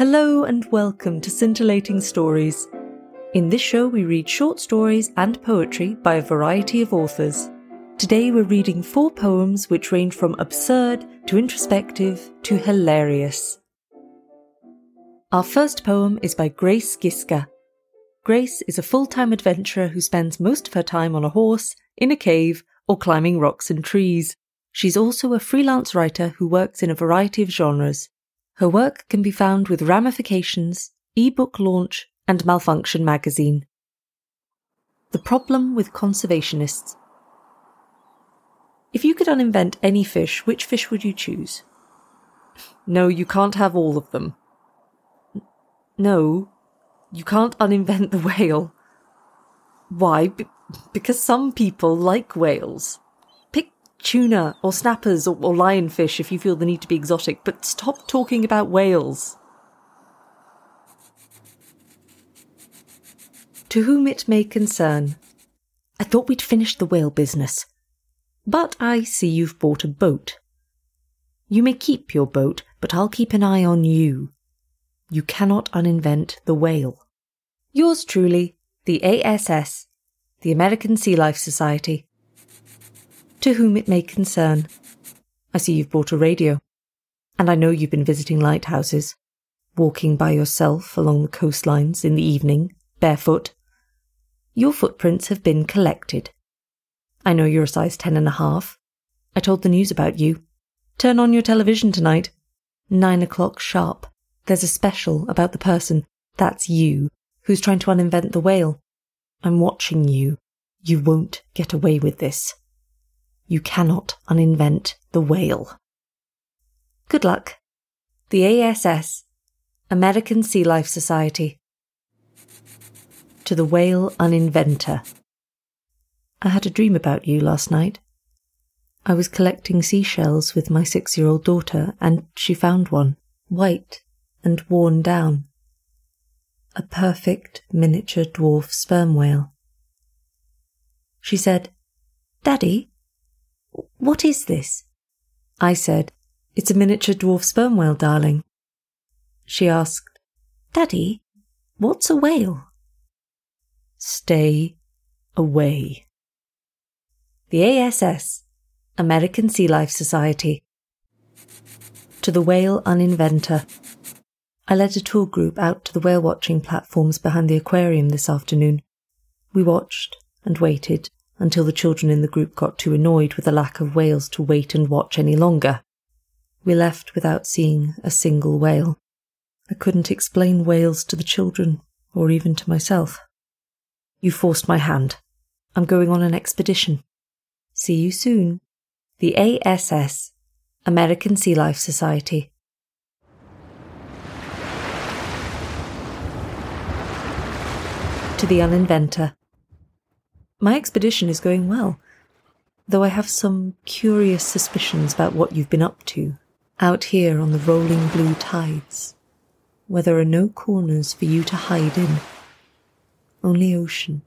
Hello and welcome to Scintillating Stories. In this show, we read short stories and poetry by a variety of authors. Today, we're reading four poems which range from absurd to introspective to hilarious. Our first poem is by Grace Giska. Grace is a full time adventurer who spends most of her time on a horse, in a cave, or climbing rocks and trees. She's also a freelance writer who works in a variety of genres. Her work can be found with Ramifications, ebook launch, and Malfunction magazine. The problem with conservationists. If you could uninvent any fish, which fish would you choose? No, you can't have all of them. No, you can't uninvent the whale. Why? Be- because some people like whales tuna or snappers or, or lionfish if you feel the need to be exotic, but stop talking about whales. To whom it may concern. I thought we'd finished the whale business. But I see you've bought a boat. You may keep your boat, but I'll keep an eye on you. You cannot uninvent the whale. Yours truly, the ASS, the American Sea Life Society, to whom it may concern. I see you've bought a radio, and I know you've been visiting lighthouses, walking by yourself along the coastlines in the evening, barefoot. Your footprints have been collected. I know you're a size ten and a half. I told the news about you. Turn on your television tonight. Nine o'clock sharp. There's a special about the person, that's you, who's trying to uninvent the whale. I'm watching you. You won't get away with this. You cannot uninvent the whale. Good luck. The ASS, American Sea Life Society. To the whale uninventor. I had a dream about you last night. I was collecting seashells with my six year old daughter, and she found one, white and worn down. A perfect miniature dwarf sperm whale. She said, Daddy, what is this? I said, It's a miniature dwarf sperm whale, darling. She asked, Daddy, what's a whale? Stay away. The ASS, American Sea Life Society. To the whale uninventor. I led a tour group out to the whale watching platforms behind the aquarium this afternoon. We watched and waited until the children in the group got too annoyed with the lack of whales to wait and watch any longer. We left without seeing a single whale. I couldn't explain whales to the children, or even to myself. You forced my hand. I'm going on an expedition. See you soon. The ASS, American Sea Life Society. To the Uninventor. My expedition is going well, though I have some curious suspicions about what you've been up to out here on the rolling blue tides, where there are no corners for you to hide in, only ocean.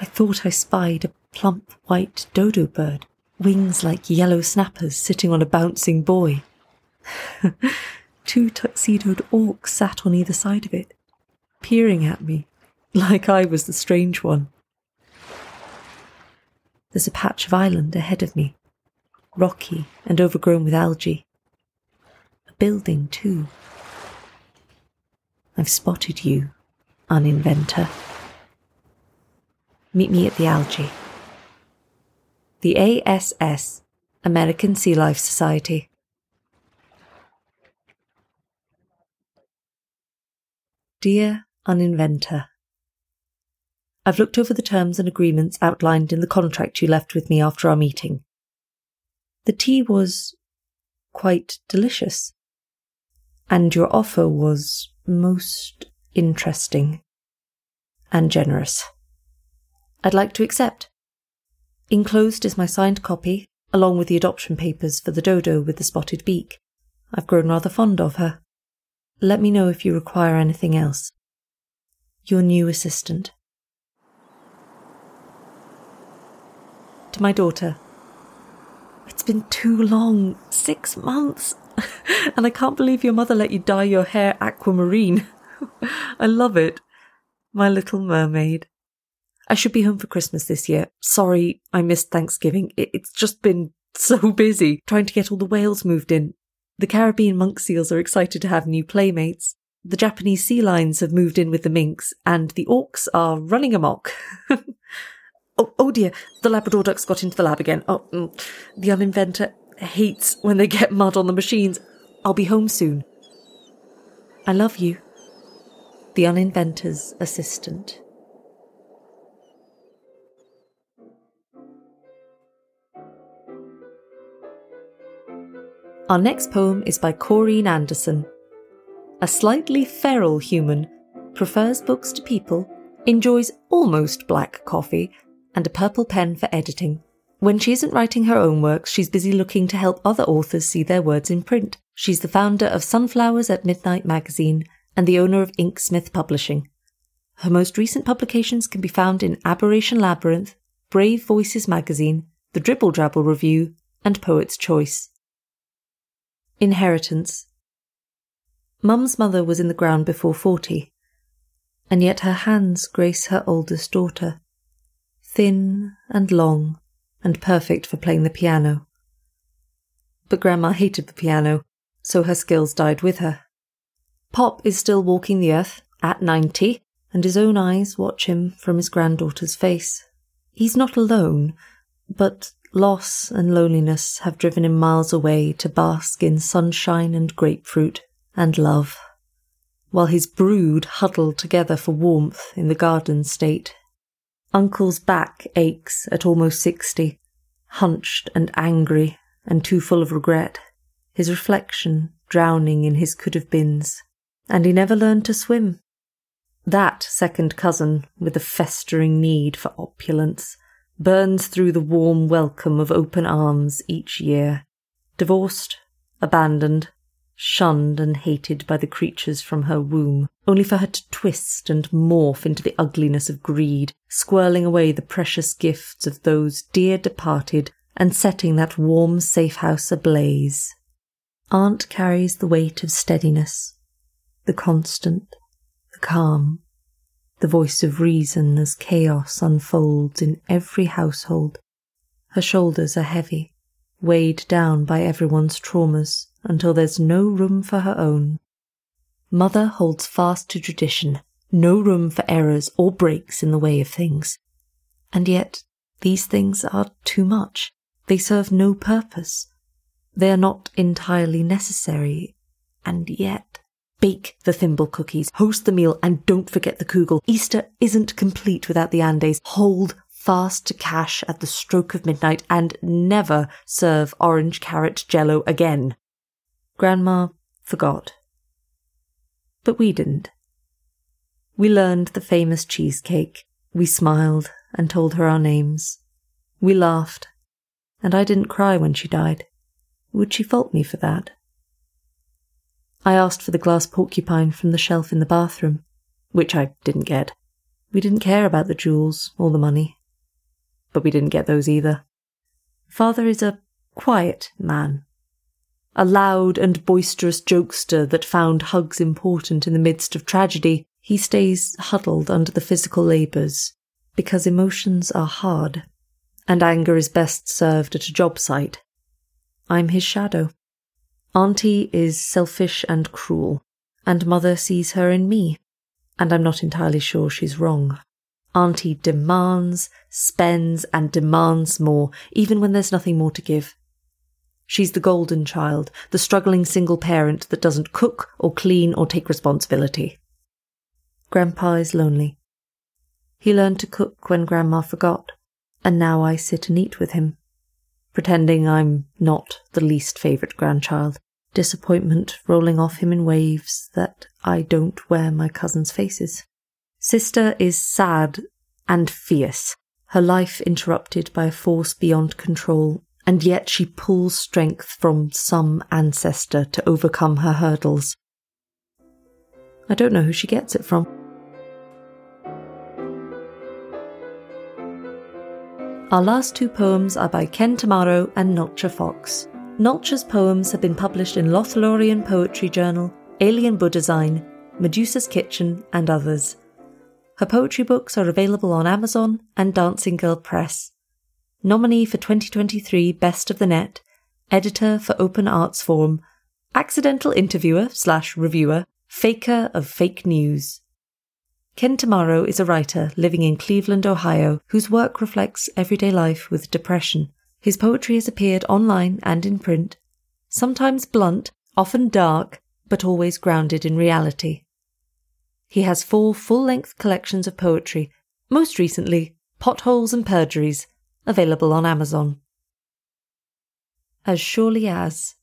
I thought I spied a plump white dodo bird, wings like yellow snappers, sitting on a bouncing buoy. Two tuxedoed orcs sat on either side of it, peering at me, like I was the strange one. There's a patch of island ahead of me, rocky and overgrown with algae. A building, too. I've spotted you, uninventor. Meet me at the algae. The ASS, American Sea Life Society. Dear Uninventor, I've looked over the terms and agreements outlined in the contract you left with me after our meeting. The tea was quite delicious. And your offer was most interesting and generous. I'd like to accept. Enclosed is my signed copy, along with the adoption papers for the dodo with the spotted beak. I've grown rather fond of her. Let me know if you require anything else. Your new assistant. To my daughter. It's been too long. Six months. and I can't believe your mother let you dye your hair aquamarine. I love it. My little mermaid. I should be home for Christmas this year. Sorry, I missed Thanksgiving. It's just been so busy trying to get all the whales moved in. The Caribbean monk seals are excited to have new playmates. The Japanese sea lions have moved in with the minks, and the orcs are running amok. Oh, oh dear, the Labrador ducks got into the lab again. Oh, mm, the uninventor hates when they get mud on the machines. I'll be home soon. I love you. The uninventor's assistant. Our next poem is by Corinne Anderson. A slightly feral human, prefers books to people, enjoys almost black coffee, and a purple pen for editing. When she isn't writing her own works, she's busy looking to help other authors see their words in print. She's the founder of Sunflowers at Midnight magazine and the owner of Inksmith Publishing. Her most recent publications can be found in Aberration Labyrinth, Brave Voices magazine, The Dribble Drabble Review, and Poet's Choice. Inheritance. Mum's mother was in the ground before forty, and yet her hands grace her oldest daughter, thin and long and perfect for playing the piano. But Grandma hated the piano, so her skills died with her. Pop is still walking the earth at ninety, and his own eyes watch him from his granddaughter's face. He's not alone, but Loss and loneliness have driven him miles away to bask in sunshine and grapefruit and love, while his brood huddle together for warmth in the garden state. Uncle's back aches at almost sixty, hunched and angry and too full of regret, his reflection drowning in his could have beens, and he never learned to swim. That second cousin, with a festering need for opulence, burns through the warm welcome of open arms each year, divorced, abandoned, shunned and hated by the creatures from her womb, only for her to twist and morph into the ugliness of greed, squirreling away the precious gifts of those dear departed and setting that warm safe house ablaze. Aunt carries the weight of steadiness, the constant, the calm, the voice of reason as chaos unfolds in every household. Her shoulders are heavy, weighed down by everyone's traumas until there's no room for her own. Mother holds fast to tradition, no room for errors or breaks in the way of things. And yet, these things are too much. They serve no purpose. They are not entirely necessary. And yet, Bake the thimble cookies, host the meal, and don't forget the kugel. Easter isn't complete without the Andes. Hold fast to cash at the stroke of midnight and never serve orange carrot jello again. Grandma forgot. But we didn't. We learned the famous cheesecake. We smiled and told her our names. We laughed, and I didn't cry when she died. Would she fault me for that? I asked for the glass porcupine from the shelf in the bathroom, which I didn't get. We didn't care about the jewels or the money. But we didn't get those either. Father is a quiet man. A loud and boisterous jokester that found hugs important in the midst of tragedy, he stays huddled under the physical labours because emotions are hard, and anger is best served at a job site. I'm his shadow. Auntie is selfish and cruel, and Mother sees her in me, and I'm not entirely sure she's wrong. Auntie demands, spends, and demands more, even when there's nothing more to give. She's the golden child, the struggling single parent that doesn't cook or clean or take responsibility. Grandpa is lonely. He learned to cook when Grandma forgot, and now I sit and eat with him, pretending I'm not the least favourite grandchild disappointment rolling off him in waves that I don't wear my cousins' faces. Sister is sad and fierce, her life interrupted by a force beyond control, and yet she pulls strength from some ancestor to overcome her hurdles. I don't know who she gets it from. Our last two poems are by Ken Tomaro and Nolcha Fox. Nolcha's poems have been published in Lothlorien Poetry Journal, Alien Buddhasign, Medusa's Kitchen, and others. Her poetry books are available on Amazon and Dancing Girl Press. Nominee for 2023 Best of the Net, editor for Open Arts Forum, accidental interviewer slash reviewer, faker of fake news. Ken Tomaro is a writer living in Cleveland, Ohio, whose work reflects everyday life with depression. His poetry has appeared online and in print, sometimes blunt, often dark, but always grounded in reality. He has four full length collections of poetry, most recently, Potholes and Perjuries, available on Amazon. As surely as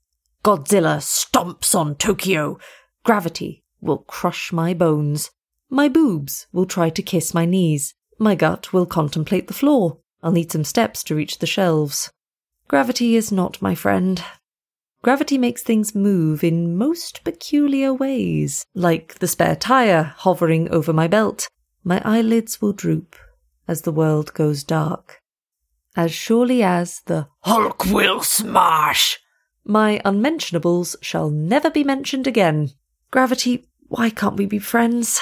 Godzilla stomps on Tokyo, gravity will crush my bones. My boobs will try to kiss my knees. My gut will contemplate the floor. I'll need some steps to reach the shelves. Gravity is not my friend. Gravity makes things move in most peculiar ways, like the spare tire hovering over my belt. My eyelids will droop as the world goes dark. As surely as the Hulk will smash, my unmentionables shall never be mentioned again. Gravity, why can't we be friends?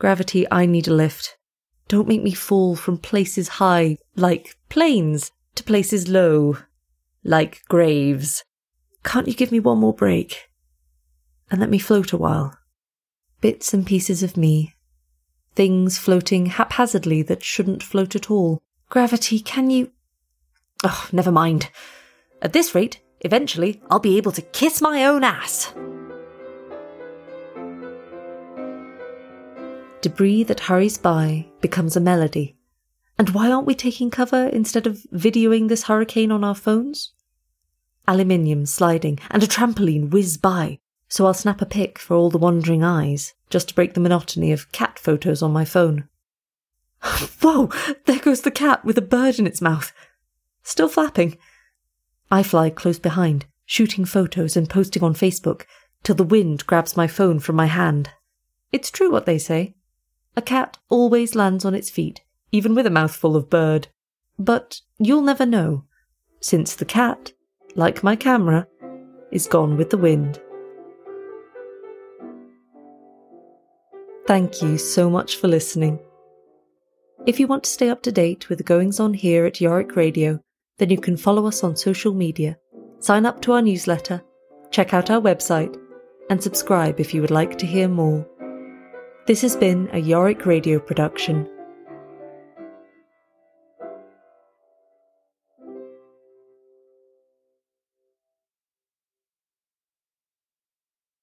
Gravity, I need a lift. Don't make me fall from places high, like planes, to places low, like graves. Can't you give me one more break? And let me float a while. Bits and pieces of me. Things floating haphazardly that shouldn't float at all. Gravity, can you. Oh, never mind. At this rate, eventually I'll be able to kiss my own ass. Debris that hurries by becomes a melody. And why aren't we taking cover instead of videoing this hurricane on our phones? Aluminium sliding and a trampoline whiz by, so I'll snap a pic for all the wandering eyes, just to break the monotony of cat photos on my phone. Whoa! There goes the cat with a bird in its mouth. Still flapping. I fly close behind, shooting photos and posting on Facebook, till the wind grabs my phone from my hand. It's true what they say. A cat always lands on its feet, even with a mouthful of bird. But you'll never know, since the cat, like my camera, is gone with the wind. Thank you so much for listening. If you want to stay up to date with the goings on here at Yorick Radio, then you can follow us on social media, sign up to our newsletter, check out our website, and subscribe if you would like to hear more. This has been a Yorick Radio production